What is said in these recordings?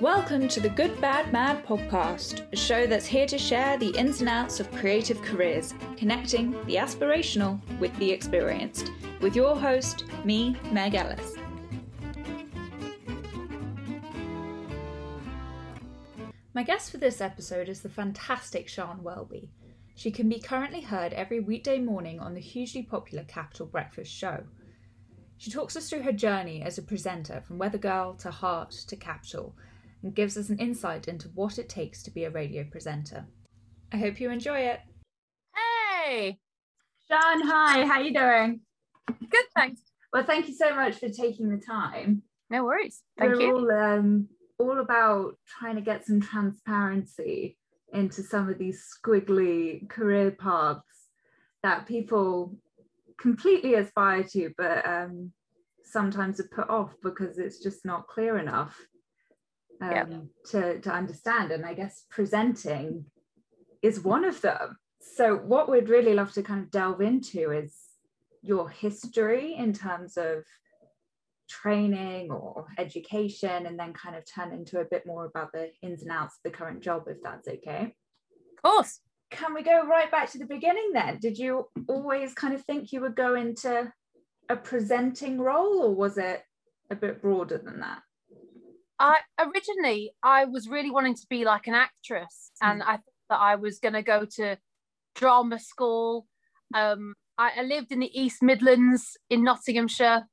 Welcome to the Good Bad Mad podcast, a show that's here to share the ins and outs of creative careers, connecting the aspirational with the experienced, with your host, me, Meg Ellis. My guest for this episode is the fantastic Sian Welby. She can be currently heard every weekday morning on the hugely popular Capital Breakfast show. She talks us through her journey as a presenter from Weather Girl to Heart to Capital and gives us an insight into what it takes to be a radio presenter. I hope you enjoy it. Hey, Sian, hi, how are you doing? good, thanks. Well, thank you so much for taking the time. No worries. Thank We're you. all um, all about trying to get some transparency into some of these squiggly career paths that people completely aspire to, but um, sometimes are put off because it's just not clear enough um, Yeah. to, to understand. And I guess presenting is one of them. So, what we'd really love to kind of delve into is your history in terms of training or education, and then kind of turn into a bit more about the ins and outs of the current job, if that's okay. Of course. Can we go right back to the beginning then? Did you always kind of think you would go into a presenting role, or was it a bit broader than that? I originally I was really wanting to be like an actress, and I thought that I was going to go to drama school. Um, I, I lived in the East Midlands in Nottinghamshire,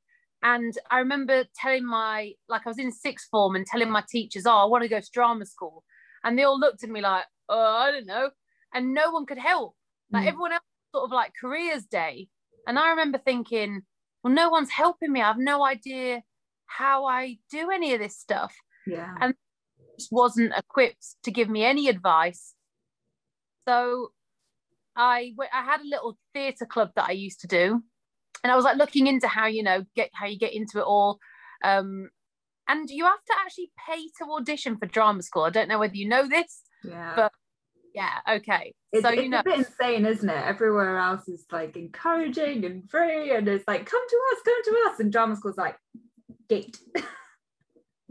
and I remember telling my like I was in sixth form and telling my teachers, "Oh, I want to go to drama school," and they all looked at me like, "Oh, I don't know," and no one could help. Like Mm. everyone else, sort of like careers day, and I remember thinking, "Well, no one's helping me. I have no idea." How I do any of this stuff. Yeah. And- Just wasn't equipped to give me any advice. So I I had a little theatre club that I used to do, and I was like looking into how you know get how you get into it all. Um, and you have to actually pay to audition for drama school. I don't know whether you know this. yeah. but- Yeah. Okay. it's, so it's you know. a bit insane, isn't it? Everywhere else is like encouraging and free, and it's like, come to us, come to us. And drama school's like, gate.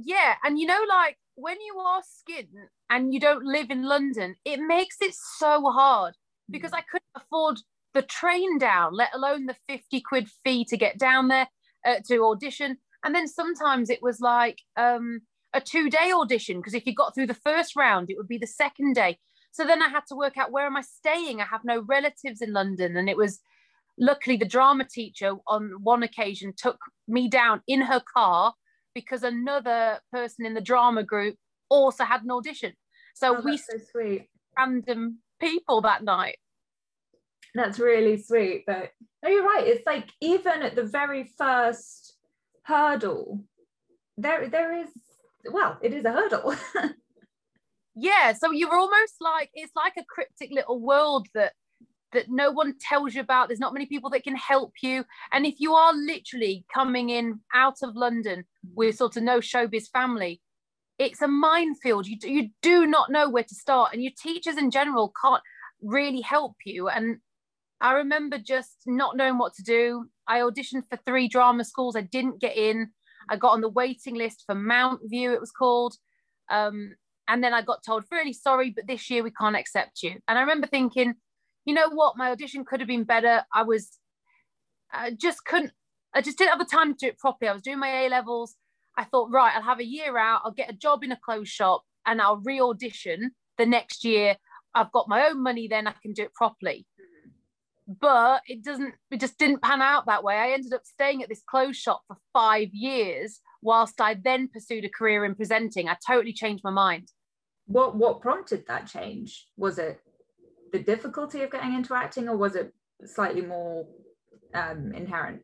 Yeah, and you know, like when you are skin and you don't live in London, it makes it so hard because I couldn't afford the train down, let alone the 50 quid fee to get down there uh, to audition. And then sometimes it was like um, a two day audition because if you got through the first round, it would be the second day. So then I had to work out where am I staying? I have no relatives in London. And it was luckily the drama teacher on one occasion took me down in her car because another person in the drama group also had an audition. So Oh, we so sweet. random people that night. That's really sweet. But no, you're right. It's like even at the very first hurdle, there there is well, it is a hurdle. Yeah, so you're almost like it's like a cryptic little world that that no one tells you about. There's not many people that can help you. And if you are literally coming in out of London with sort of no showbiz family, it's a minefield. You you do not know where to start, and your teachers in general can't really help you. And I remember just not knowing what to do. I auditioned for three drama schools. I didn't get in. I got on the waiting list for Mountview, it was called. Um, and then I got told, really sorry, but this year we can't accept you. And I remember thinking, you know what, my audition could have been better. I was, I just couldn't, I just didn't have the time to do it properly. I was doing my A levels. I thought, right, I'll have a year out, I'll get a job in a clothes shop and I'll re audition the next year. I've got my own money, then I can do it properly. But it doesn't, it just didn't pan out that way. I ended up staying at this clothes shop for five years whilst I then pursued a career in presenting. I totally changed my mind. what what prompted that change? Was it the difficulty of getting into acting, or was it slightly more um, inherent?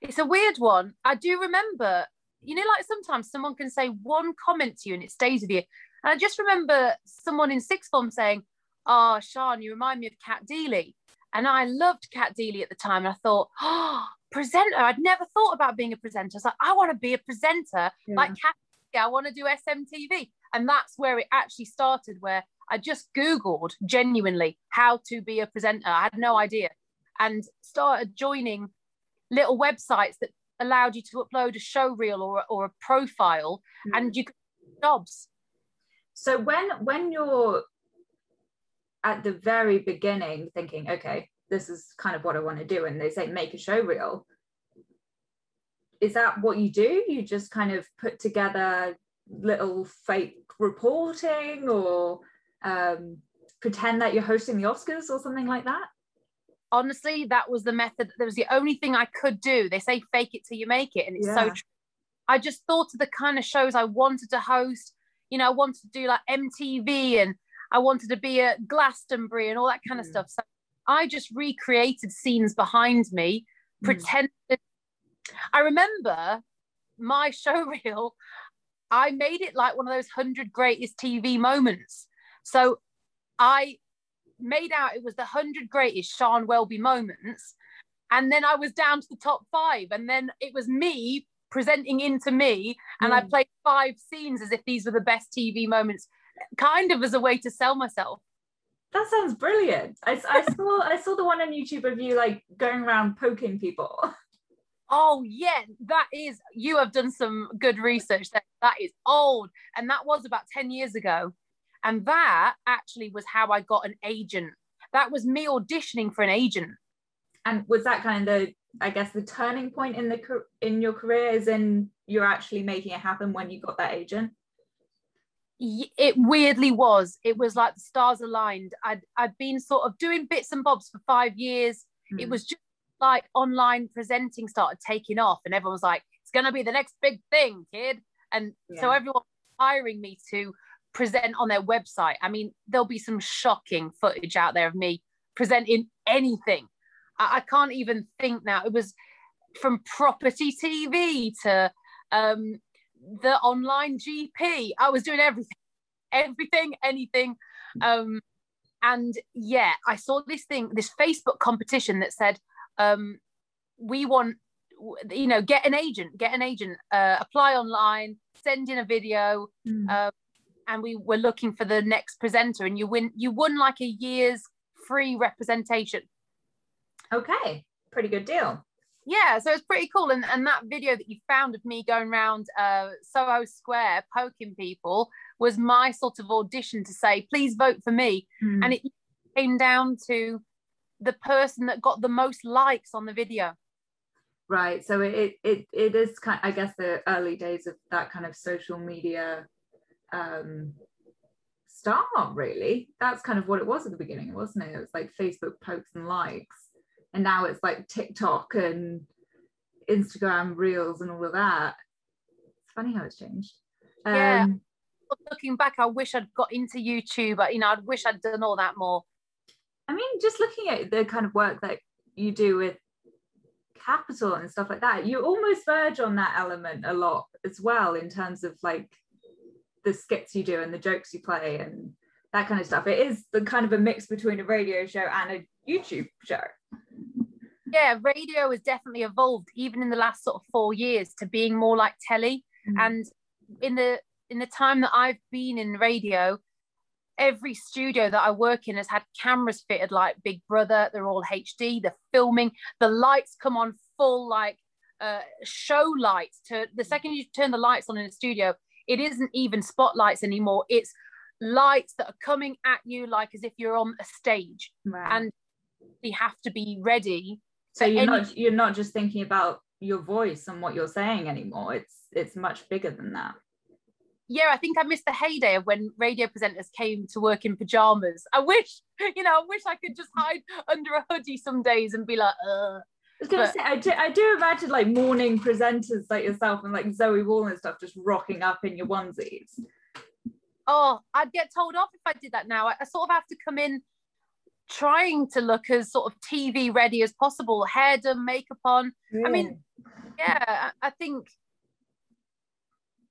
it's a weird one. I do remember, you know, like sometimes someone can say one comment to you and it stays with you. And I just remember someone in sixth form saying, Oh, Sian, you remind me of Cat Deeley. And I loved Cat Deeley at the time. And I thought, Oh, presenter. I'd never thought about being a presenter. I was like, I want to be a presenter like Cat. I want to do SMTV. And that's where it actually started, where I just Googled genuinely how to be a presenter. I had no idea. And started joining little websites that allowed you to upload a show reel or, or a profile Mm. and you could jobs. So when when you're at the very beginning thinking, okay, this is kind of what I want to do, and they say make a show reel, is that what you do? You just kind of put together little fake reporting or um, pretend that you're hosting the Oscars or something like that? Honestly, that was the method. That was the only thing I could do. They say fake it till you make it, and it's Yeah. so true. I just thought of the kind of shows I wanted to host. You know, I wanted to do like MTV and I wanted to be at Glastonbury and all that kind of Mm. stuff. So I just recreated scenes behind me, Mm. pretended. I remember my show reel, I made it like one of those 100 greatest TV moments. So I made out it was the 100 greatest Sian Welby moments. And then I was down to the top five. And then it was me presenting into me. And I Mm. played five scenes as if these were the best TV moments, kind of as a way to sell myself. That sounds brilliant. I, I saw I saw the one on YouTube of you like going around poking people. Oh yeah, that is. You have done some good research. There. That is old, and that was about ten years ago. And that actually was how I got an agent. That was me auditioning for an agent. And was that kind of the I guess the turning point in the in your career is in you're actually making it happen when you got that agent? It weirdly was. It was like the stars aligned. I'd I'd been sort of doing bits and bobs for five years. It Mm. was just like online presenting started taking off, and everyone was like, "It's gonna be the next big thing, kid." And so everyone was hiring me to present on their website. I mean, there'll be some shocking footage out there of me presenting anything. I, I can't even think now. It was from property TV to um, the online GP. I was doing everything, everything, anything. Um, and yeah, I saw this thing, this Facebook competition that said, um, we want, you know, get an agent, get an agent, uh, apply online, send in a video, Mm. uh, and we were looking for the next presenter, and you win, you won like a year's free representation. okay, pretty good deal. Yeah, so it's pretty cool. And, and that video that you found of me going around uh, Soho Square poking people was my sort of audition to say, please vote for me. Mm. And it came down to the person that got the most likes on the video. right so it it it is kind i guess the early days of that kind of social media um start really that's kind of what it was at the beginning wasn't it it was like facebook posts and likes and now it's like tiktok and instagram reels and all of that it's funny how it's changed Yeah. um, Looking back, I wish I'd got into YouTube. You know, I wish I'd done all that more. I mean, just looking at the kind of work that you do with capital and stuff like that, you almost verge on that element a lot as well in terms of like the skits you do and the jokes you play and that kind of stuff. It is the kind of a mix between a radio show and a YouTube show. Yeah, radio has definitely evolved, even in the last sort of four years, to being more like telly. and in the in the time that I've been in radio, every studio that I work in has had cameras fitted like Big Brother. They're all HD. The filming, the lights come on full like uh, show lights. To the second you turn the lights on in a studio, it isn't even spotlights anymore. It's lights that are coming at you like as if you're on a stage, Right. and you have to be ready. so you're any- not you're not just thinking about your voice and what you're saying anymore. It's it's much bigger than that. yeah, I think I missed the heyday of when radio presenters came to work in pajamas. I wish, you know, I wish I could just hide under a hoodie some days and be like, uh. Was gonna But- say, I do, I do imagine like morning presenters like yourself and like Zoe Ball and stuff just rocking up in your onesies. oh, I'd get told off if I did that now. I, I sort of have to come in trying to look as sort of TV ready as possible, hair done, makeup on. I mean, yeah, I, I think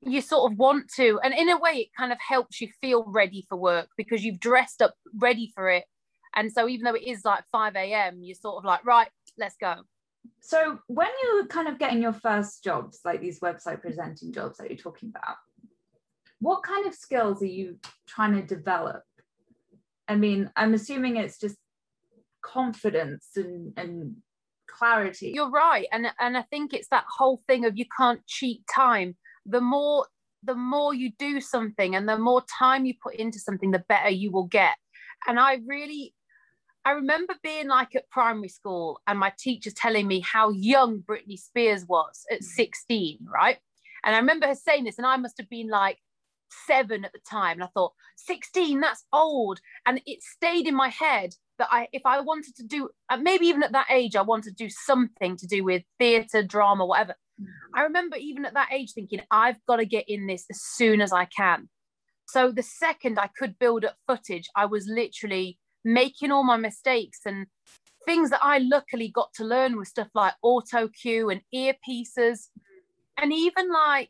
you sort of want to, and in a way, it kind of helps you feel ready for work because you've dressed up ready for it. And so, even though it is like 5 a.m., you're sort of like, right, let's go. So when you're kind of getting your first jobs, like these website presenting jobs that you're talking about, what kind of skills are you trying to develop? I mean, I'm assuming it's just confidence and, and clarity. You're right, and and I think it's that whole thing of you can't cheat time. The more the more you do something and the more time you put into something, the better you will get. And I really, I remember being like at primary school and my teacher telling me how young Britney Spears was at mm. 16, right? And I remember her saying this, and I must have been like seven at the time. And I thought, 16, that's old. And it stayed in my head that I, if I wanted to do, uh, maybe even at that age, I wanted to do something to do with theatre, drama, whatever. Mm. I remember even at that age thinking, I've got to get in this as soon as I can. So the second I could build up footage, I was literally making all my mistakes and things that I luckily got to learn with stuff like auto cue and earpieces. And even like,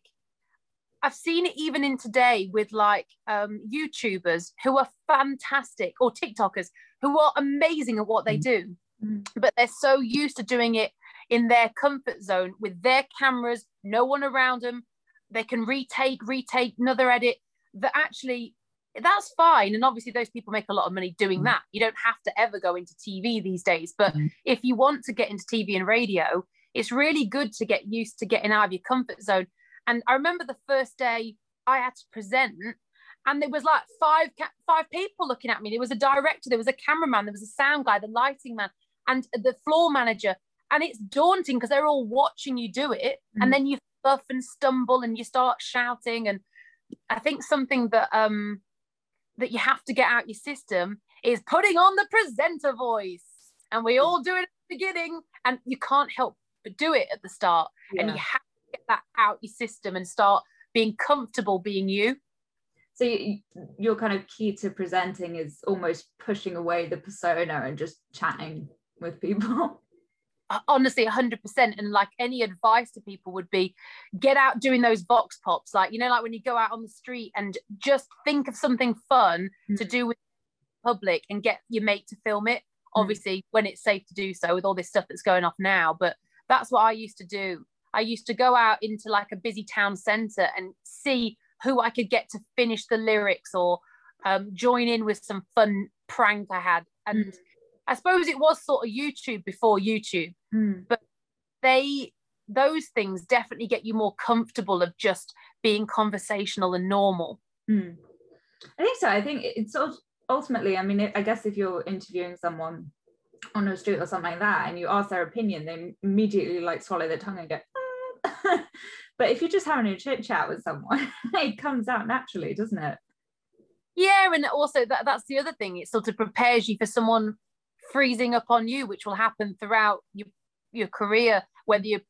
I've seen it even in today with like um, YouTubers who are fantastic or TikTokers who are amazing at what they do, mm. but they're so used to doing it in their comfort zone with their cameras, no one around them. They can retake, retake, another edit that actually that's fine. And obviously, those people make a lot of money doing mm. that. You don't have to ever go into TV these days. But mm. if you want to get into TV and radio, it's really good to get used to getting out of your comfort zone. And I remember the first day I had to present, and there was like five five people looking at me. There was a director, there was a cameraman, there was a sound guy, the lighting man, and the floor manager. And it's daunting because they're all watching you do it, mm. and then you buff and stumble and you start shouting. And I think something that um that you have to get out your system is putting on the presenter voice. And we all do it at the beginning, and you can't help but do it at the start. Yeah. And you have to get that out your system and start being comfortable being you. So you, your kind of key to presenting is almost pushing away the persona and just chatting with people. honestly 100% and like any advice to people would be get out doing those vox pops. Like you know like when you go out on the street and just think of something fun mm. to do with public and get your mate to film it. Mm. obviously when it's safe to do so with all this stuff that's going off now. But that's what i used to do. I used to go out into like a busy town center and see who i could get to finish the lyrics or um, join in with some fun prank i had. And mm. I suppose it was sort of YouTube before YouTube, mm. but they those things definitely get you more comfortable of just being conversational and normal. Mm. I think so. I think it's ultimately. I mean, I guess if you're interviewing someone on a street or something like that, and you ask their opinion, they immediately like swallow their tongue and go. Ah. but if you're just having a chit chat with someone, it comes out naturally, doesn't it? Yeah, and also that that's the other thing. It sort of prepares you for someone freezing up on you, which will happen throughout your, your career, whether you're,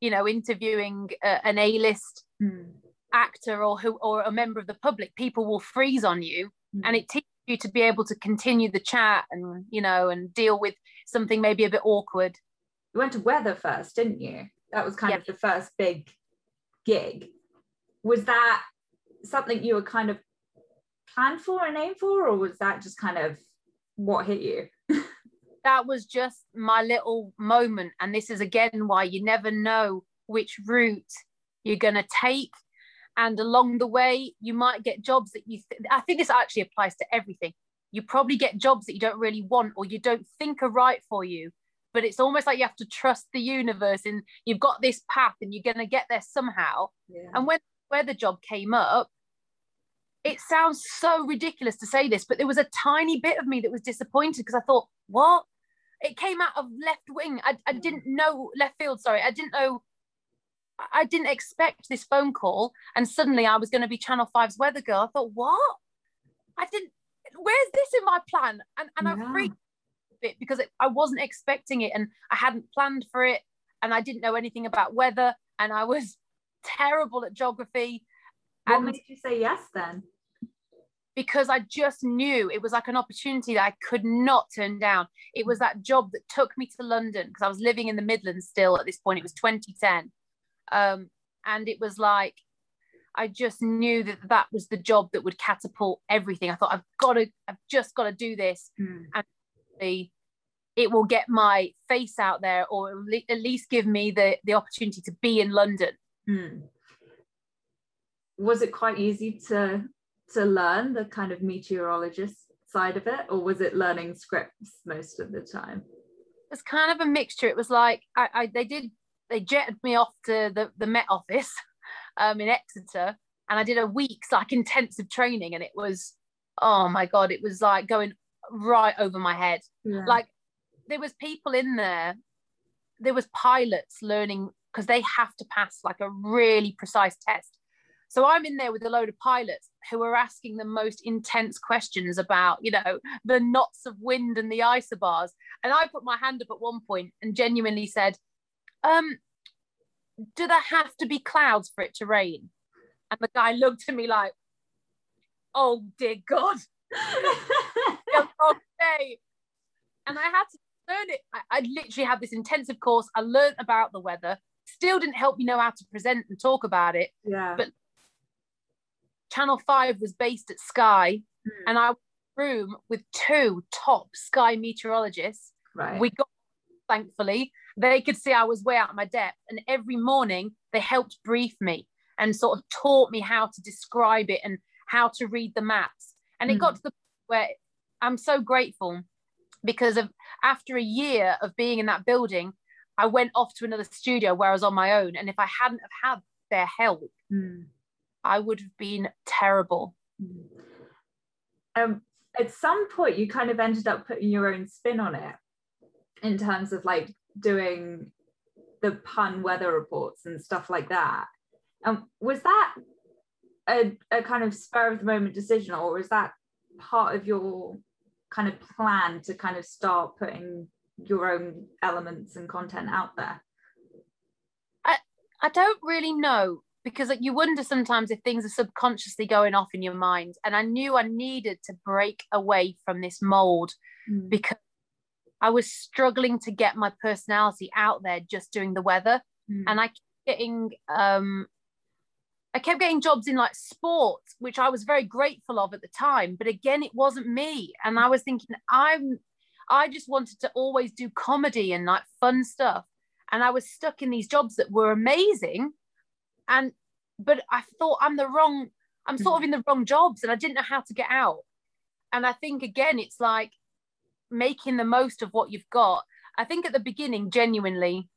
you know, interviewing a, an A-list mm. actor or who or a member of the public, people will freeze on you, mm. and it teaches you to be able to continue the chat and you know and deal with something maybe a bit awkward. You went to weather first, didn't you? That was kind of the first big gig. Was that something you were kind of planned for and aimed for, or was that just kind of what hit you? that was just my little moment. And this is again why you never know which route you're going to take. And along the way, you might get jobs that you, th- I think this actually applies to everything. You probably get jobs that you don't really want or you don't think are right for you. But it's almost like you have to trust the universe and you've got this path and you're going to get there somehow. Yeah. And when where the job came up, it sounds so ridiculous to say this, but there was a tiny bit of me that was disappointed because I thought, what? It came out of left wing. I, I mm. didn't know left field. Sorry, I didn't know. I didn't expect this phone call, and suddenly I was going to be Channel 5's weather girl. I thought, what? I didn't. Where's this in my plan? And and yeah. I freaked a bit because it, I wasn't expecting it, and I hadn't planned for it, and I didn't know anything about weather, and I was terrible at geography. What and made you say yes then? Because I just knew it was like an opportunity that I could not turn down. It was that job that took me to London because I was living in the Midlands still at this point. It was 2010. Um, and it was like, I just knew that that was the job that would catapult everything. I thought, I've got to, I've just got to do this. Mm. And it will get my face out there or at least give me the, the opportunity to be in London. Mm. Was it quite easy to to learn the kind of meteorologist side of it, or was it learning scripts most of the time? It's kind of a mixture. It was like I, I they did they jetted me off to the, the Met Office um, in Exeter, and I did a week's like intensive training, and it was, oh my god, it was like going right over my head. Yeah. Like there was people in there, there was pilots learning because they have to pass like a really precise test. So I'm in there with a load of pilots who are asking the most intense questions about, you know, the knots of wind and the isobars. And I put my hand up at one point and genuinely said, um, do there have to be clouds for it to rain? And the guy looked at me like, oh dear God. okay. And I had to learn it. I, I literally had this intensive course. I learned about the weather. Still didn't help me know how to present and talk about it. yeah. But Channel 5 was based at Sky, Hmm. and I was in a room with two top Sky meteorologists. right. We got, thankfully, they could see I was way out of my depth. And every morning they helped brief me and sort of taught me how to describe it and how to read the maps. And it Hmm. got to the point where I'm so grateful because of after a year of being in that building, I went off to another studio where I was on my own. And if I hadn't have had their help, Mm. I would have been terrible. um, at some point you kind of ended up putting your own spin on it in terms of like doing the pun weather reports and stuff like that. Um, was that a, a kind of spur of the moment decision or was that part of your kind of plan to kind of start putting your own elements and content out there? I don't really know because like, you wonder sometimes if things are subconsciously going off in your mind. And I knew I needed to break away from this mold because I was struggling to get my personality out there just doing the weather. Mm. And I kept getting um I kept getting jobs in like sports, which I was very grateful of at the time. But again, it wasn't me. And I was thinking, I'm I just wanted to always do comedy and like fun stuff. And I was stuck in these jobs that were amazing. And but I thought I'm the wrong, I'm sort of in the wrong jobs and I didn't know how to get out. And I think again, it's like making the most of what you've got. I think at the beginning, genuinely,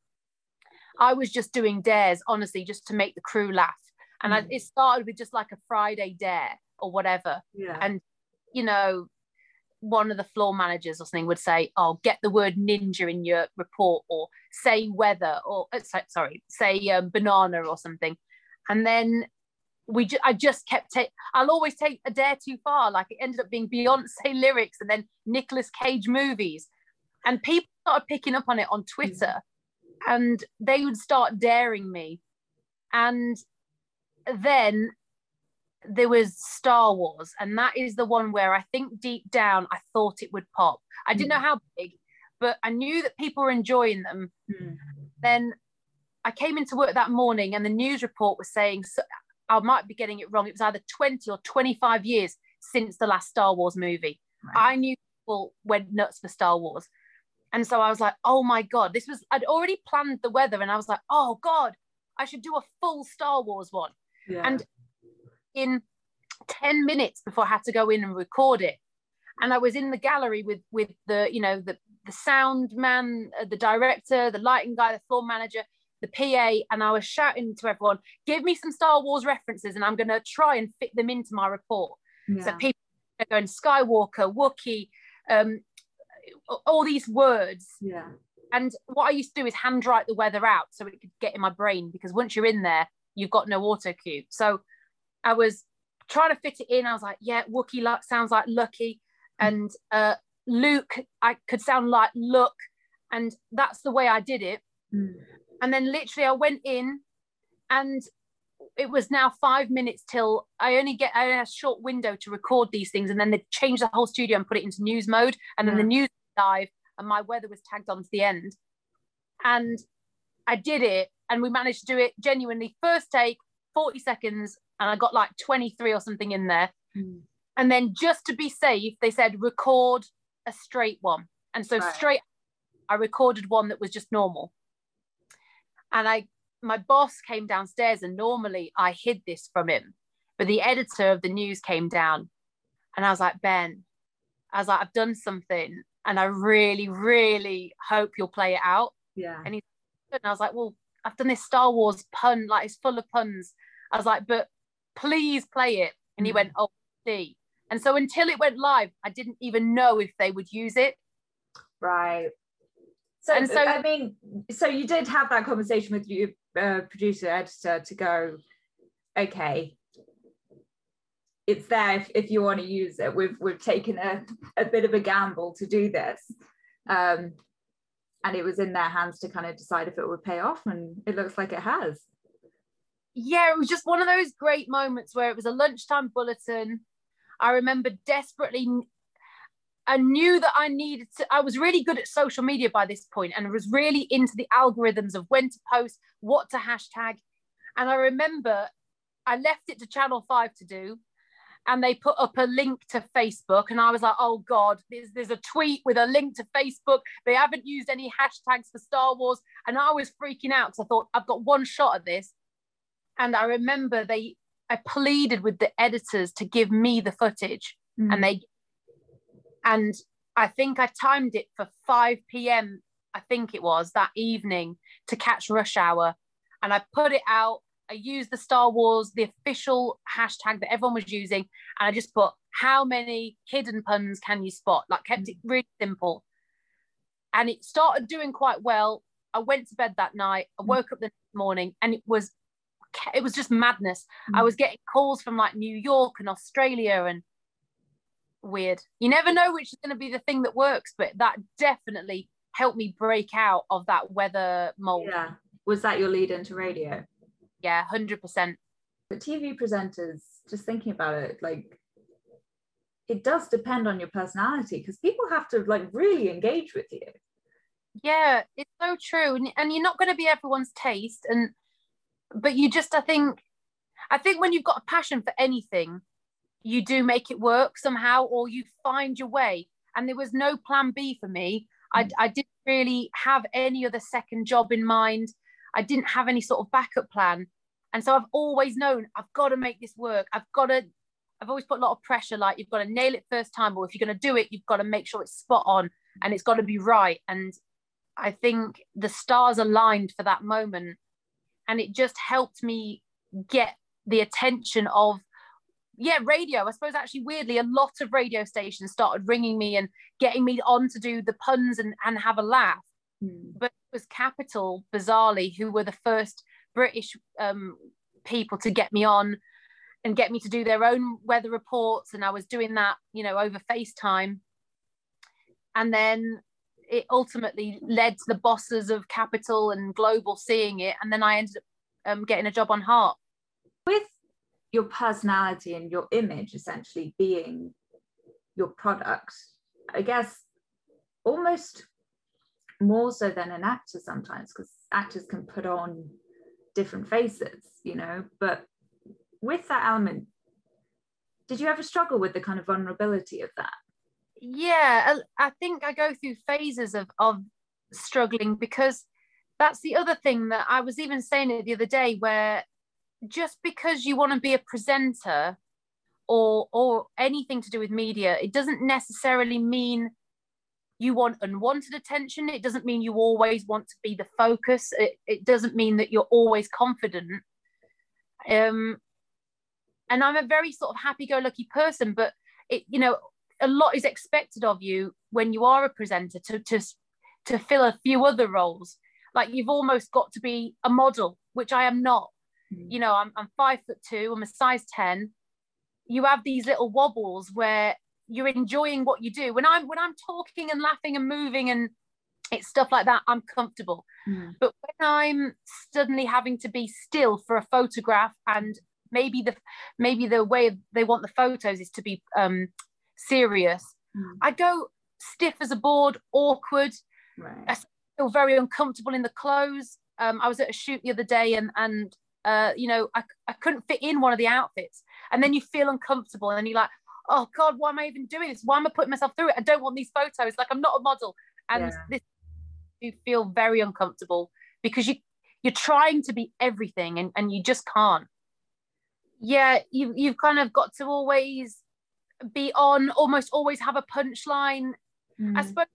I was just doing dares, honestly, just to make the crew laugh. And I, Mm. it started with just like a Friday dare or whatever. yeah And, you know, one of the floor managers or something would say, Oh, get the word ninja in your report, or say weather, or uh, sorry, say um, banana or something. And then we ju- I just kept take I'll always take a dare too far. Like it ended up being Beyonce lyrics and then Nicolas Cage movies. And people started picking up on it on Twitter and they would start daring me. And then there was Star Wars, and that is the one where I think deep down I thought it would pop. I didn't know how big, but I knew that people were enjoying them. Mm. Then I came into work that morning, and the news report was saying so, I might be getting it wrong. It was either 20 or 25 years since the last Star Wars movie. Right. I knew people went nuts for Star Wars. And so I was like, oh my God, this was, I'd already planned the weather, and I was like, oh God, I should do a full Star Wars one yeah. and in 10 minutes before I had to go in and record it. And I was in the gallery with with the, you know, the the sound man, uh, the director, the lighting guy, the floor manager, the PA, and I was shouting to everyone, give me some Star Wars references and I'm gonna try and fit them into my report. yeah. So people are going Skywalker, Wookiee, um, all these words. yeah And what I used to do is handwrite the weather out so it could get in my brain because once you're in there, you've got no auto cue. So I was trying to fit it in. I was like, yeah, Wookiee luck sounds like lucky. And uh, Luke, I could sound like look. And that's the way I did it. Mm. And then literally I went in and it was now five minutes till I only get I had a short window to record these things. And then they changed the whole studio and put it into news mode. And then Yeah. the news live, and my weather was tagged on to the end. And I did it and we managed to do it genuinely first take, 40 seconds, and I got like 23 or something in there. Mm. And then just to be safe, they said record a straight one. And so Right. straight, I recorded one that was just normal. And I, my boss came downstairs, and normally I hid this from him, but the editor of the news came down, and I was like, Ben, I was like, I've done something, and I really, really hope you'll play it out. yeah And he, And I was like, well, I've done this Star Wars pun, like it's full of puns. I was like, but please play it. And he Mm. went, oh, see. And so until it went live, I didn't even know if they would use it. Right. So, And so- I mean, so you did have that conversation with your uh, producer, editor to go, okay, it's there if, if you want to use it. We've we've taken a, a bit of a gamble to do this. Um, and it was in their hands to kind of decide if it would pay off, and it looks like it has. yeah, it was just one of those great moments where it was a lunchtime bulletin. I remember desperately, I knew that I needed to, I was really good at social media by this point and was really into the algorithms of when to post, what to hashtag. And I remember I left it to Channel 5 to do. And they put up a link to Facebook, and I was like, "Oh God, there's there's a tweet with a link to Facebook. They haven't used any hashtags for Star Wars." And I was freaking out because I thought I've got one shot at this, and I remember they I pleaded with the editors to give me the footage and mm. they and I think I timed it for 5 p.m. I think it was that evening to catch rush hour. And I put it out. I used the Star Wars the official hashtag that everyone was using. And I just put how many hidden puns can you spot? Like kept it really simple. And it started doing quite well. I went to bed that night. I woke up the next morning and it was it was just madness. I Mm. was getting calls from like New York and Australia and weird. You never know which is going to be the thing that works, but that definitely helped me break out of that weather mold. Yeah. Was that your lead into radio? Yeah, 100%. the TV presenters, just thinking about it, like it does depend on your personality because people have to like really engage with you. Yeah, it's so true. And, and you're not going to be everyone's taste. And, but you just, I think, I think when you've got a passion for anything, you do make it work somehow or you find your way. And there was no plan B for me. I, Mm. I didn't really have any other second job in mind. I didn't have any sort of backup plan. And so I've always known I've got to make this work. I've got to, I've always put a lot of pressure like you've got to nail it first time, or if you're going to do it, you've got to make sure it's spot on and it's got to be right. And I think the stars aligned for that moment. And it just helped me get the attention of, yeah, radio. I suppose actually, weirdly, a lot of radio stations started ringing me and getting me on to do the puns and, and have a laugh. But it was Capital, bizarrely, who were the first British um, people to get me on and get me to do their own weather reports. And I was doing that, you know, over FaceTime. And then it ultimately led to the bosses of Capital and Global seeing it. And then I ended up um, getting a job on Heart. With your personality and your image essentially being your product, I guess almost more so than an actor sometimes because actors can put on different faces, you know, but with that element, did you ever struggle with the kind of vulnerability of that? yeah I- think i go through phases of of struggling because that's the other thing that i was even saying it the other day where just because you want to be a presenter or or anything to do with media it doesn't necessarily mean you want unwanted attention. It doesn't mean you always want to be the focus. It, it doesn't mean that you're always confident. Um and i'm a very sort of happy-go-lucky person but it you know a lot is expected of you when you are a presenter to to to fill a few other roles. Like you've almost got to be a model which i am not you know i'm, I'm five foot two i'm a size 10 you have these little wobbles where you're enjoying what you do when i'm when i'm talking and laughing and moving and it's stuff like that i'm comfortable Mm. but when i'm suddenly having to be still for a photograph and maybe the maybe the way they want the photos is to be um serious Mm. i go stiff as a board awkward Right. I feel very uncomfortable in the clothes um i was at a shoot the other day and and uh you know i, I couldn't fit in one of the outfits. And then you feel uncomfortable and you're like oh god why am i even doing this? Why am i putting myself through it? I don't want these photos. Like i'm not a model. And Yeah. this you feel very uncomfortable because you you're trying to be everything and, and you just can't. Yeah you, you've kind of got to always be on almost always have a punchline. I Mm. suppose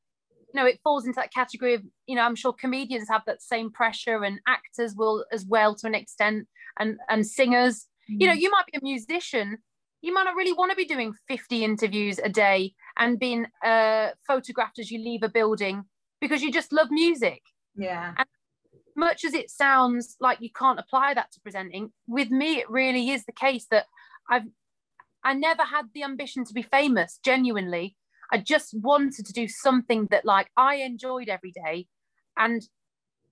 know it falls into that category of you know I'm sure comedians have that same pressure and actors will as well to an extent and and singers. You know you might be a musician you might not really want to be doing 50 interviews a day and being uh, photographed as you leave a building because you just love music. Yeah. And much as it sounds like you can't apply that to presenting with me it really is the case that i've i never had the ambition to be famous genuinely i just wanted to do something that like i enjoyed every day and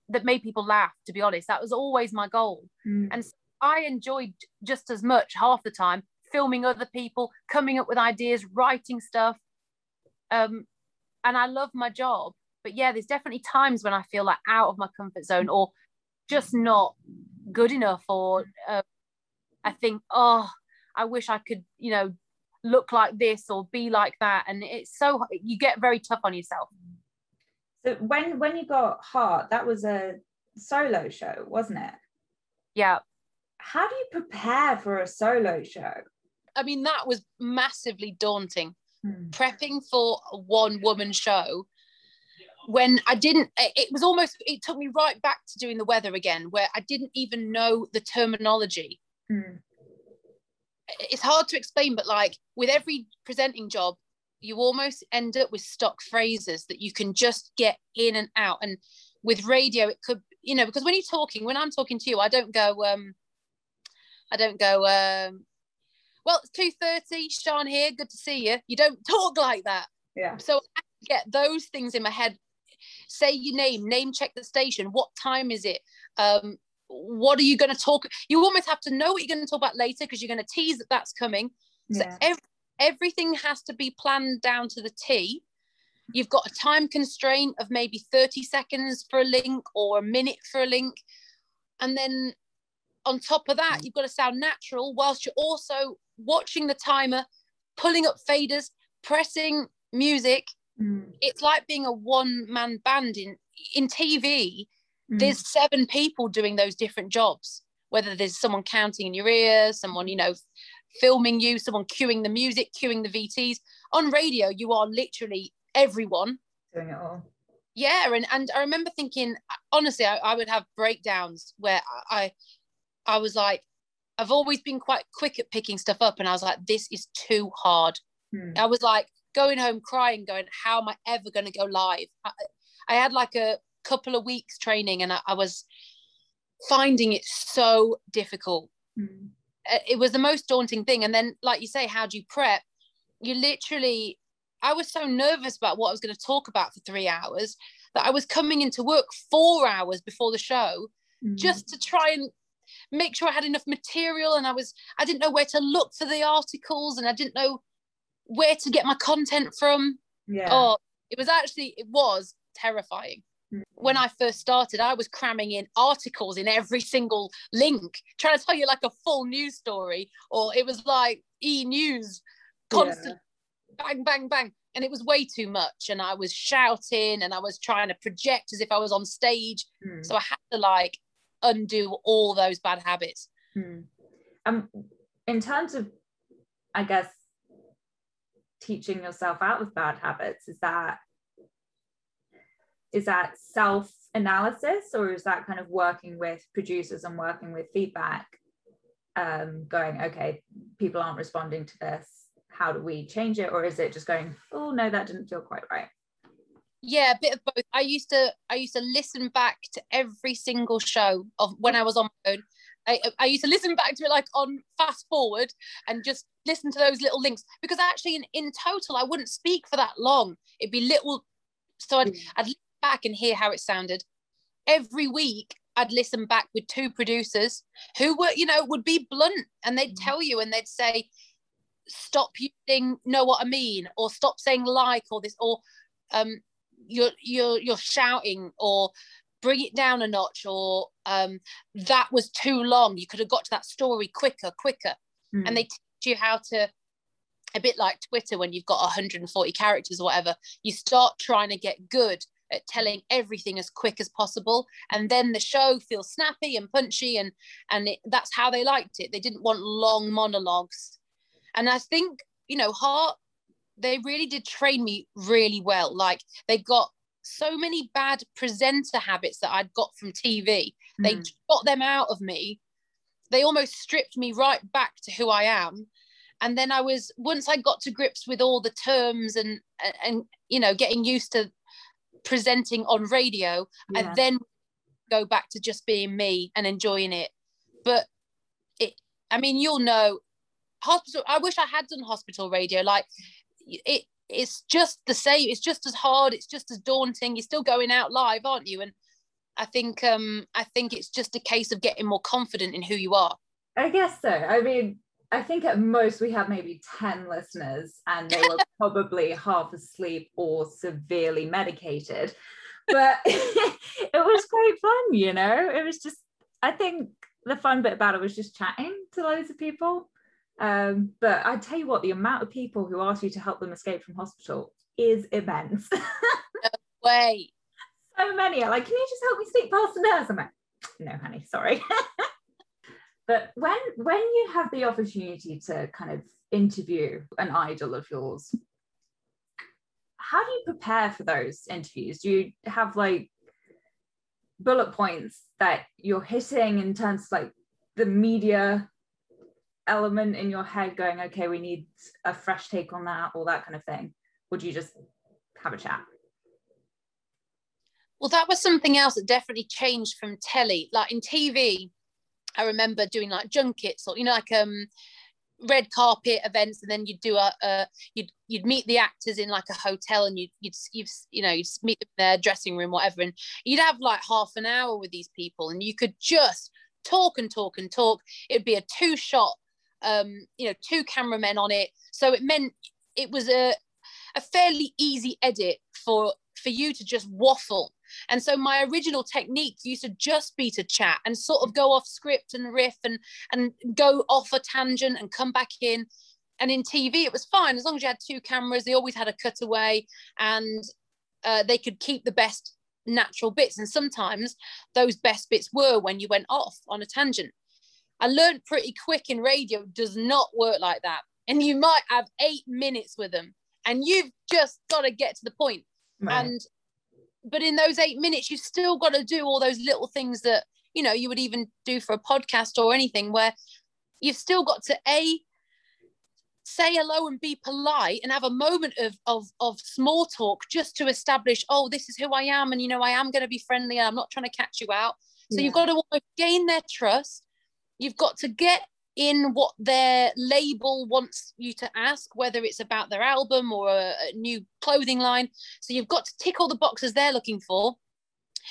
that made people laugh to be honest that was always my goal Mm. and I enjoyed just as much half the time filming other people, coming up with ideas, writing stuff. Um, and I love my job. But yeah, there's definitely times when I feel like out of my comfort zone or just not good enough. Or uh, I think, oh, I wish I could, you know, look like this or be like that. And it's so, you get very tough on yourself. so when when you got heart that was a solo show wasn't it Yeah. how do you prepare for a solo show I mean, that was massively daunting. Hmm. Prepping for a one woman show when I didn't, it it was almost, it took me right back to doing the weather again, where I didn't even know the terminology. Mm. It's hard to explain, but like with every presenting job, you almost end up with stock phrases that you can just get in and out. And with radio, it could, you know, because when you're talking, when I'm talking to you, I don't go, um, I don't go, um, well, it's 2.30, Sian here, good to see you. You don't talk like that. yeah So I get those things in my head. Say your name, name check the station. What time is it? Um, what are you going to talk? You almost have to know what you're going to talk about later because you're going to tease that that's coming. So yeah ev- everything has to be planned down to the T. You've got a time constraint of maybe 30 seconds for a link or a minute for a link. And then on top of that, you've got to sound natural whilst you're also watching the timer, pulling up faders, pressing music. Mm. It's like being a one man band in, in TV. Mm. There's seven people doing those different jobs, whether there's someone counting in your ear, someone, you know, filming you, someone cueing the music, cueing the VTs. On radio, you are literally everyone. doing it all Yeah, and and I remember thinking, honestly, I, I would have breakdowns where I, I was like, I've always been quite quick at picking stuff up, and I was like, this is too hard. Mm. I was like going home crying, going, how am I ever going to go live? I, I had like a couple of weeks training, and I, I was finding it so difficult. Mm. Uh, It was the most daunting thing. And then, like you say, how do you prep? You literally, I was so nervous about what I was going to talk about for three hours that I was coming into work four hours before the show Mm. just to try and make sure I had enough material. And I was, I didn't know where to look for the articles and I didn't know where to get my content from. yeah Oh, it was actually, it was terrifying. Mm. When I first started, I was cramming in articles in every single link, trying to tell you like a full news story, or it was like e news, constant bang, bang, bang. And it was way too much. And I was shouting and I was trying to project as if I was on stage. Mm. So I had to like undo all those bad habits. Hmm. Um, in terms of, I guess, teaching yourself out of bad habits, is that is that self analysis or is that kind of working with producers and working with feedback? Um, going, okay, people aren't responding to this. How do we change it? Or is it just going, oh no, that didn't feel quite right? Yeah, a bit of both. I used to I used to listen back to every single show of when I was on my own. I, I used to listen back to it like on fast forward and just listen to those little links because actually in, in total I wouldn't speak for that long. It'd be little so I'd Mm. I'd listen back and hear how it sounded. Every week I'd listen back with two producers who were, you know, would be blunt and they'd Mm. tell you and they'd say, stop using know what I mean, or stop saying like or this, or um you're you're you're shouting or bring it down a notch or um that was too long. You could have got to that story quicker, quicker. Hmm. And they teach you how to a bit like Twitter when you've got 140 characters or whatever, you start trying to get good at telling everything as quick as possible. And then the show feels snappy and punchy and and it, that's how they liked it. They didn't want long monologues. And i think you know heart they really did train me really well. Like they got so many bad presenter habits that i'd got from tv they Mm. got them out of me. They almost stripped me right back to who I am. And then I was once I got to grips with all the terms and, and you know getting used to presenting on radio, Yeah. and then go back to just being me and enjoying it. But it, I mean, you'll know, hospital. I wish I had done hospital radio. Like it, it's just the same. It's just as hard. It's just as daunting. You're still going out live, aren't you? And I think, um, I think it's just a case of getting more confident in who you are. I guess so. I mean, I think at most we had maybe 10 listeners and they were probably half asleep or severely medicated. But it was great fun, you know? It was just, I think the fun bit about it was just chatting to loads of people. Um, but I tell you what, the amount of people who asked you to help them escape from hospital is immense. Wait, so many are like, can you just help me sneak past the nurse? I'm like, no, honey, sorry. But when when you have the opportunity to kind of interview an idol of yours, how do you prepare for those interviews? Do you have like bullet points that you're hitting in terms of like the media element in your head going, okay, we need a fresh take on that or that kind of thing? Would you just have a chat? Well, that was something else that definitely changed from telly. Like in TV, I remember doing like junkets or you know, like um red carpet events, and then you'd do a, you'd you'd meet the actors in like a hotel, and you'd you'd you'd you know you'd meet them in their dressing room, whatever, and you'd have like half an hour with these people, and you could just talk and talk and talk. It'd be a two shot, um, you know, two cameramen on it, so it meant it was a a fairly easy edit for for you to just waffle and so my original technique used to just be to chat and sort of go off script and riff and and go off a tangent and come back in. And in TV, it was fine as long as you had two cameras. They always had a cutaway, and uh, they could keep the best natural bits. And sometimes those best bits were when you went off on a tangent. I learned pretty quick in radio does not work like that. And you might have eight minutes with them, and you've just got to get to the point. And but in those eight minutes, you've still got to do all those little things that you know you would even do for a podcast or anything where you've still got to a say hello and be polite and have a moment of of, of small talk just to establish oh this is who i am and you know i am going to be friendly and i'm not trying to catch you out so Yeah. you've got to gain their trust you've got to get in what their label wants you to ask whether it's about their album or a, a new clothing line. So you've got to tick all the boxes they're looking for.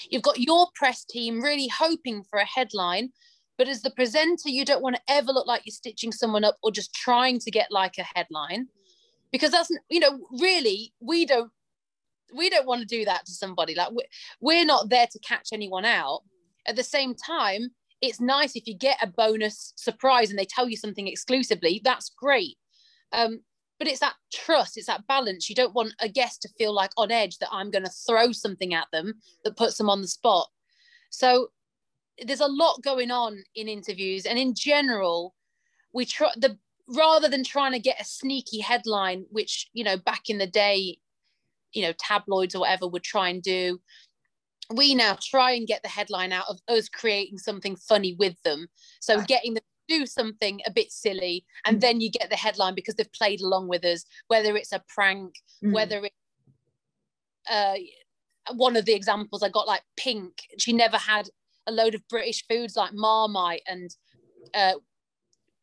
You've got your press team really hoping for a headline but as the presenter you don't want to ever look like you're stitching someone up or just trying to get like a headline. Because that's you know really we don't we don't want to do that to somebody. Like we- we're not there to catch anyone out. At the same time it's nice if you get a bonus surprise and they tell you something exclusively that's great. Um, but it's that trust it's that balance. You don't want a guest to feel like on edge that i'm going to throw something at them that puts them on the spot. So there's a lot going on in interviews and in general we try the rather than trying to get a sneaky headline which you know back in the day you know tabloids or whatever would try and do we now try and get the headline out of us creating something funny with them so Right. getting them to do something a bit silly and Mm. then you get the headline because they've played along with us whether it's a prank Mm. whether it uh one of the examples I got like pink she never had a load of British foods like Marmite and uh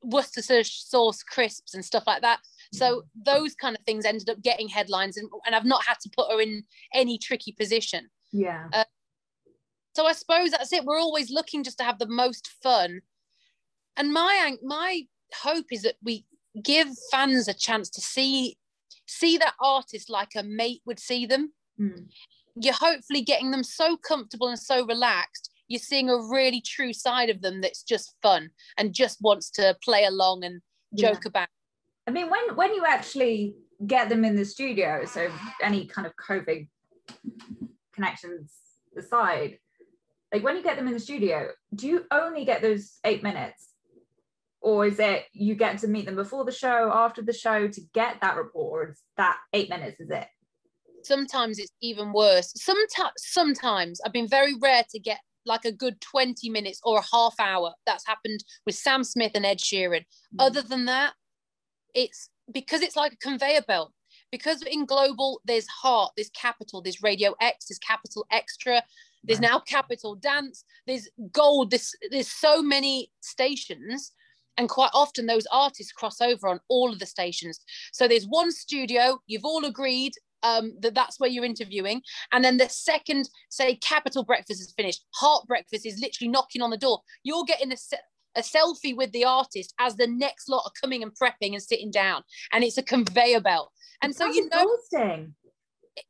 Worcestershire sauce crisps and stuff like that so those kind of things ended up getting headlines and, and I've not had to put her in any tricky position yeah so I suppose that's it. We're always looking just to have the most fun. And my my hope is that we give fans a chance to see see that artist like a mate would see them. Mm. You're hopefully getting them so comfortable and so relaxed. You're seeing a really true side of them that's just fun and just wants to play along and Yeah. joke about. I mean, when when you actually get them in the studio, so any kind of COVID connections aside, like when you get them in the studio, do you only get those eight minutes, or is it you get to meet them before the show, after the show to get that report, or is that eight minutes is it? Sometimes it's even worse. Sometimes sometimes I've been very rare to get like a good 20 minutes or a half hour. That's happened with Sam Smith and Ed Sheeran. Mm. Other than that, it's because it's like a conveyor belt. Because in global, there's heart, there's capital, there's radio X, there's capital extra, there's Right. now capital dance, there's gold, there's, there's so many stations. And quite often those artists cross over on all of the stations. So there's one studio, you've all agreed um, that that's where you're interviewing. And then the second, say, Capital Breakfast is finished, Heart Breakfast is literally knocking on the door. You're getting a, se- a selfie with the artist as the next lot are coming and prepping and sitting down. And it's a conveyor belt. And so, you know, exhausting.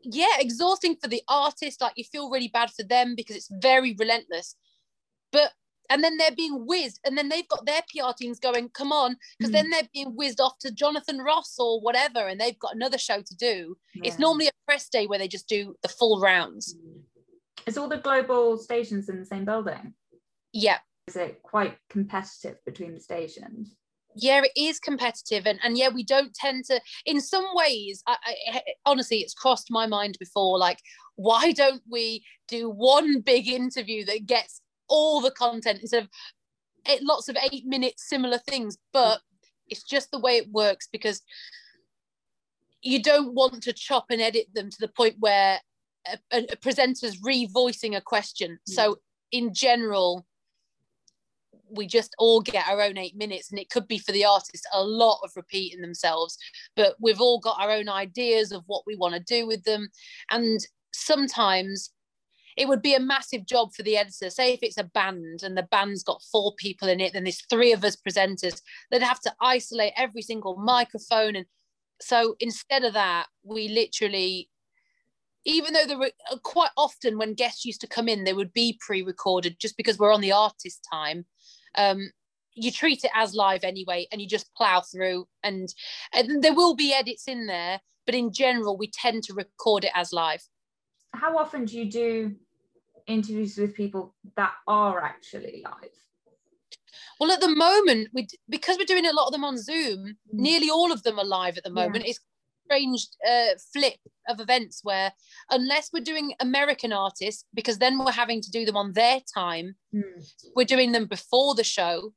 Yeah, exhausting for the artist. Like you feel really bad for them because it's very relentless. But and then they're being whizzed, and then they've got their PR teams going, come on, because Mm. then they're being whizzed off to Jonathan Ross or whatever, and they've got another show to do. It's normally a press day where they just do the full rounds. Is all the global stations in the same building? Yeah. Is it quite competitive between the stations? Yeah it is competitive and, and yeah we don't tend to in some ways I, I eh, honestly it's crossed my mind before like why don't we do one big interview that gets all the content instead of it, lots of eight minute similar things but it's just the way it works because you don't want to chop and edit them to the point where a, a, a presenter's revoicing a question. So in general we just all get our own eight minutes and it could be for the artist a lot of repeating themselves but we've all got our own ideas of what we want to do with them. And sometimes it would be a massive job for the editor. Say if it's a band and the band's got four people in it then there's three of us presenters they'd have to isolate every single microphone. And so instead of that we literally even though there were uh, quite often when guests used to come in they would be pre-recorded just because we're on the artist time um, you treat it as live anyway and you just plow through and, and there will be edits in there but in general we tend to record it as live How often do you do interviews with people that are actually live? well at the moment we because we're doing a lot of them on zoom nearly all of them are live at the Yeah. moment it's a strange uh, flip of events where unless we're doing american artists because then we're having to do them on their time Mm. we're doing them before the show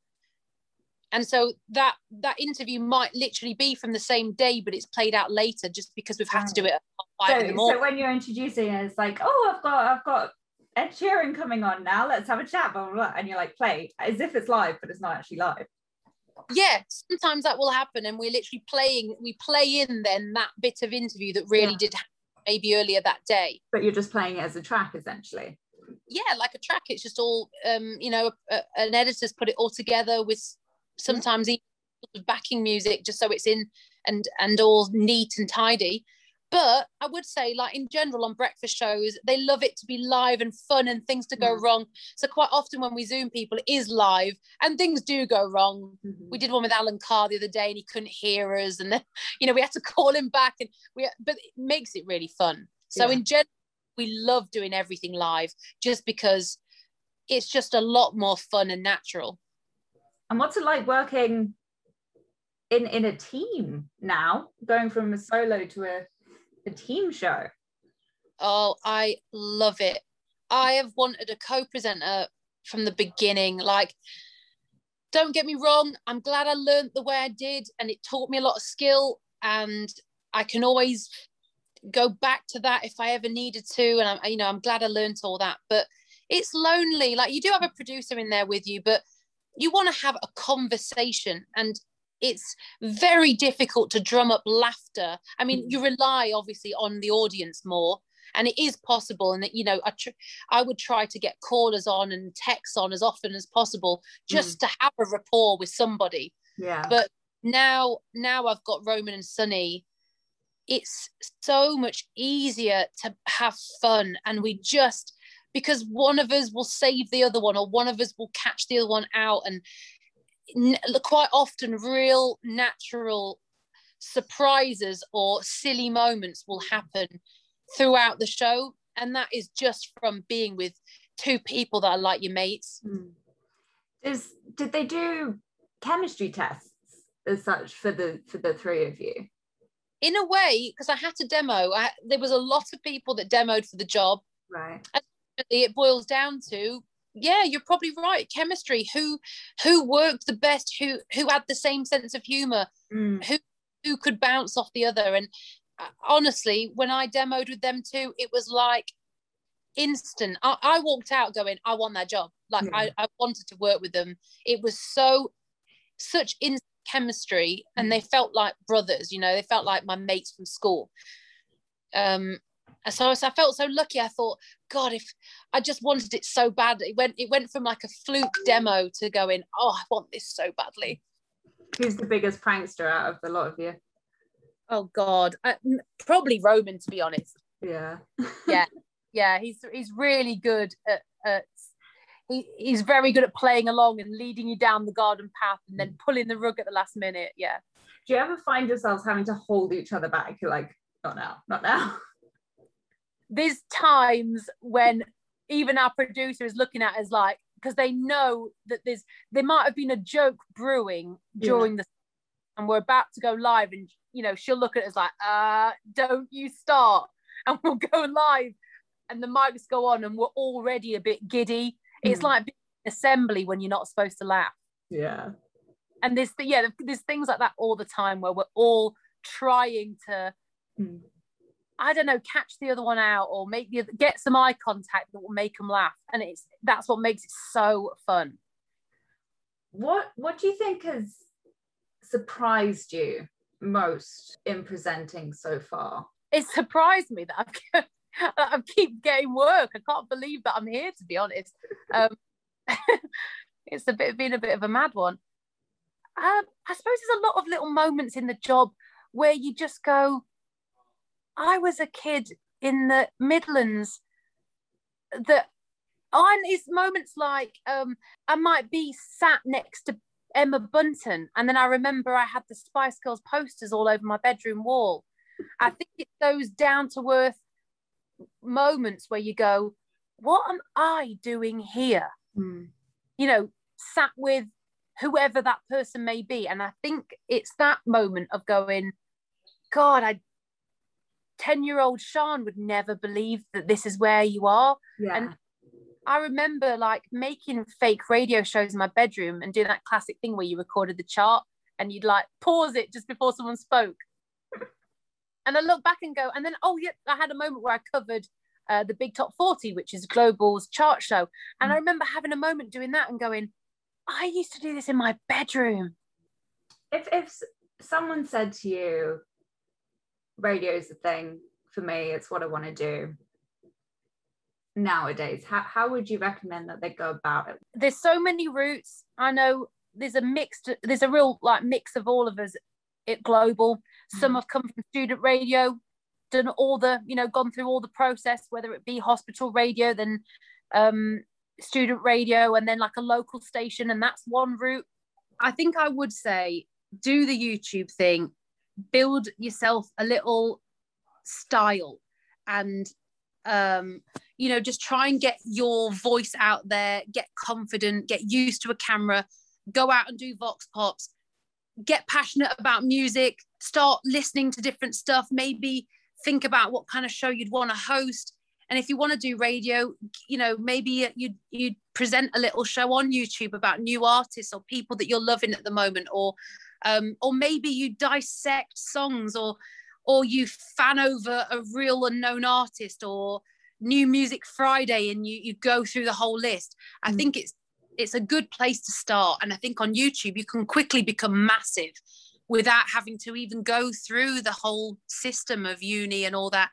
and so that that interview might literally be from the same day but it's played out later just because we've had to do it five in the So, morning so when you're introducing it, it's like, oh, I've got, I've got Ed Sheeran coming on now. Let's have a chat, blah blah, blah. and you're like, play as if it's live, but it's not actually live. Yeah sometimes that will happen and we're literally playing we play in then that bit of interview that really Yeah. did happen maybe earlier that day But you're just playing it as a track, essentially. yeah like a track it's just all um you know a, an editor's put it all together with sometimes even backing music just so it's in and and all neat and tidy but i would say like in general on breakfast shows they love it to be live and fun and things to go Mm. wrong so quite often when we zoom people it is live and things do go wrong Mhm. we did one with Alan Carr the other day and he couldn't hear us and then you know we had to call him back and we but it makes it really fun so Yeah. in general we love doing everything live just because it's just a lot more fun and natural And what's it like working in in a team now, going from a solo to a, a team show? oh I love it I have wanted a co-presenter from the beginning like don't get me wrong I'm glad I learned the way I did and it taught me a lot of skill and I can always go back to that if I ever needed to. And I'm, you know, I'm glad I learned all that. But it's lonely. Like you do have a producer in there with you, but you want to have a conversation and it's very difficult to drum up laughter. I mean, mm. you rely obviously on the audience more. And it is possible, and that you know, I, tr- I would try to get callers on and texts on as often as possible, just mm. to have a rapport with somebody Yeah. but now now i've got roman and Sonny it's so much easier to have fun and we just because one of us will save the other one or one of us will catch the other one out and quite often real natural surprises or silly moments will happen throughout the show and that is just from being with two people that are like your mates Mm. Is did they do chemistry tests as such for the for the three of you? in a way because i had to demo I, there was a lot of people that demoed for the job Right. And it boils down to yeah you're probably right chemistry who who worked the best who who had the same sense of humor Mm. who who could bounce off the other and uh, honestly when i demoed with them too it was like instant. I, I walked out going i want that job. Like I, I wanted to work with them. It was so such instant chemistry and they felt like brothers you know they felt like my mates from school. Um so, so I felt so lucky. I thought, God, if I just wanted it so bad, it went it went from like a fluke demo to going, oh, I want this so badly. Who's the biggest prankster out of the lot of you? Oh God, I, probably Roman to be honest. Yeah. Yeah, yeah. he's he's really good at, at he, he's very good at playing along and leading you down the garden path and then pulling the rug at the last minute. Yeah. Do you ever find yourselves having to hold each other back? You're like, not now, not now. There's times when even our producer is looking at us like because they know that there's there might have been a joke brewing during the and we're about to go live and you know she'll look at us like uh don't you start and we'll go live and the mics go on and we're already a bit giddy it's Mm. like assembly when you're not supposed to laugh Yeah. and there's yeah there's things like that all the time where we're all trying to Mm. I don't know, catch the other one out or make the other, get some eye contact that will make them laugh, and it's that's what makes it so fun. What What do you think has surprised you most in presenting so far? It surprised me that I've I keep getting work. I can't believe that I'm here. To be honest, um, it's a bit been a bit of a mad one. Um, I suppose there's a lot of little moments in the job where you just go. I was a kid in the Midlands that on it's moments like um I might be sat next to Emma Bunton and then I remember I had the Spice Girls posters all over my bedroom wall. I think it's those down to earth moments where you go, what am I doing here? Mm. You know, sat with whoever that person may be. And I think it's that moment of going, God, I 10 year old Sian would never believe that this is where you are. Yeah. And I remember like making fake radio shows in my bedroom and doing that classic thing where you recorded the chart and you'd like pause it just before someone spoke. and I look back and go, and then, oh, yeah, I had a moment where I covered uh, the Big Top 40, which is Global's chart show. And I remember having a moment doing that and going, I used to do this in my bedroom. if if someone said to you, radio's the thing for me, it's what I want to do. Nowadays, how, how would you recommend that they go about it? there's so many routes. I know there's a mixed, there's a real like mix of all of us at Global. Some Mhm. have come from student radio, done all the, you know, gone through all the process, whether it be hospital radio, then um, student radio, and then like a local station, and that's one route. I think I would say do the YouTube thing, build yourself a little style, and um, you know, just try and get your voice out there, get confident, get used to a camera, go out and do vox pops, get passionate about music, start listening to different stuff, maybe think about what kind of show you'd want to host. And if you want to do radio, you know, maybe you you present a little show on YouTube about new artists or people that you're loving at the moment, or um, or maybe you dissect songs, or or you fan over a real unknown artist, or New Music Friday, and you you go through the whole list. I Mm. think it's it's a good place to start, and I think on YouTube you can quickly become massive without having to even go through the whole system of uni and all that.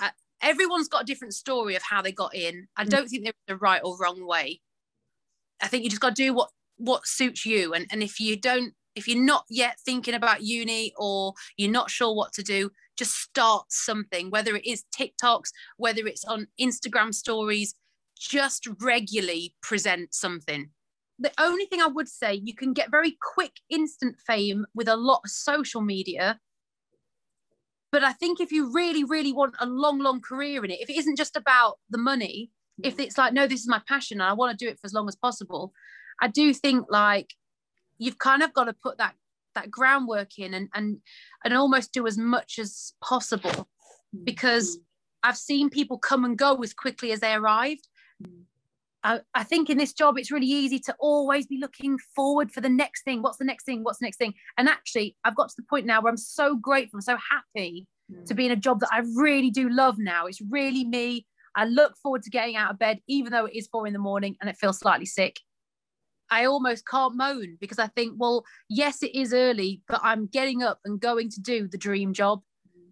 Uh, everyone's got a different story of how they got in. I Mm. don't think there's a right or wrong way. I think you just got to do what what suits you, and and if you don't, if you're not yet thinking about uni or you're not sure what to do, just start something. Whether it is TikToks, whether it's on Instagram stories, just regularly present something the only thing I would say, you can get very quick, instant fame with a lot of social media. But I think if you really, really want a long, long career in it, if it isn't just about the money, if mm. it's like, no, this is my passion and I want to do it for as long as possible, I do think like you've kind of got to put that that groundwork in and and and almost do as much as possible because I've seen people come and go as quickly as they arrived. I, I think in this job, it's really easy to always be looking forward for the next thing. What's the next thing? What's the next thing? And actually, I've got to the point now where I'm so grateful, I'm so happy mm. to be in a job that I really do love now. It's really me. I look forward to getting out of bed, even though it is four in the morning and it feels slightly sick. I almost can't moan because I think, well, yes, it is early, but I'm getting up and going to do the dream job.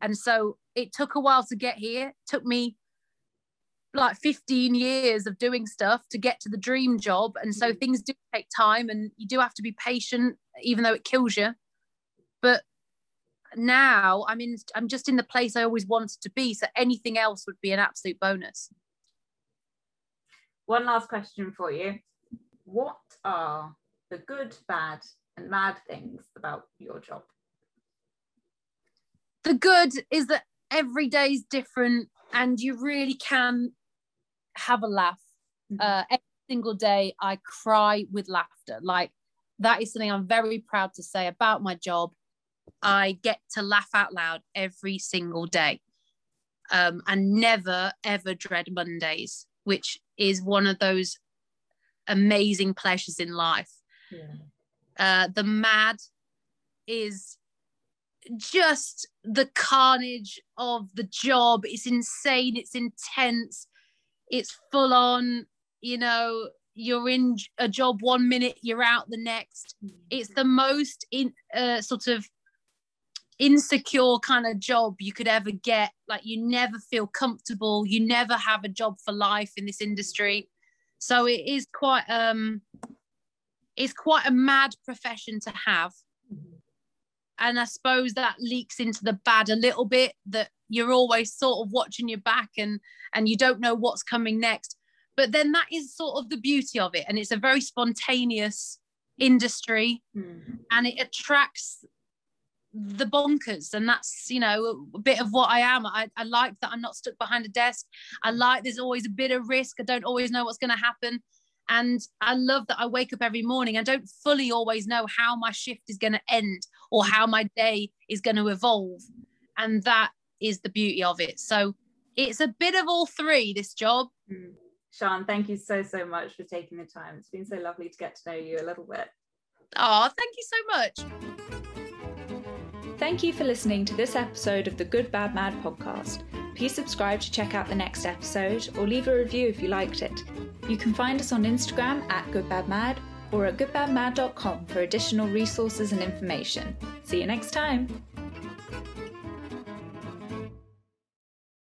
And so it took a while to get here. It took me like 15 years of doing stuff to get to the dream job and so mm. things do take time and you do have to be patient even though it kills you but now i'm in i'm just in the place i always wanted to be so anything else would be an absolute bonus one last question for you what are the good bad and mad things about your job the good is that every day is different and you really can have a laugh. Mm-hmm. Uh, every single day, I cry with laughter. Like that is something I'm very proud to say about my job. I get to laugh out loud every single day, um, and never ever dread Mondays, which is one of those amazing pleasures in life. Yeah. Uh, the mad is just the carnage of the job. It's insane. It's intense it's full on you know you're in a job one minute you're out the next it's the most in uh, sort of insecure kind of job you could ever get like you never feel comfortable you never have a job for life in this industry so it is quite um it's quite a mad profession to have. And i suppose that leaks into the bad a little bit that you're always sort of watching your back and and you don't know what's coming next. But then that is sort of the beauty of it. And it's a very spontaneous industry. Mm. and it attracts the bonkers and that's you know a bit of what i am I, I like that i'm not stuck behind a desk i like there's always a bit of risk i don't always know what's going to happen and i love that i wake up every morning i don't fully always know how my shift is going to end or how my day is going to evolve and that is the beauty of it. So it's a bit of all three, this job. Mm. Sian, thank you so, so much for taking the time. It's been so lovely to get to know you a little bit. Oh, thank you so much. Thank you for listening to this episode of the Good Bad Mad podcast. Please subscribe to check out the next episode or leave a review if you liked it. You can find us on Instagram at goodbadmad or at goodbadmad.com for additional resources and information. See you next time.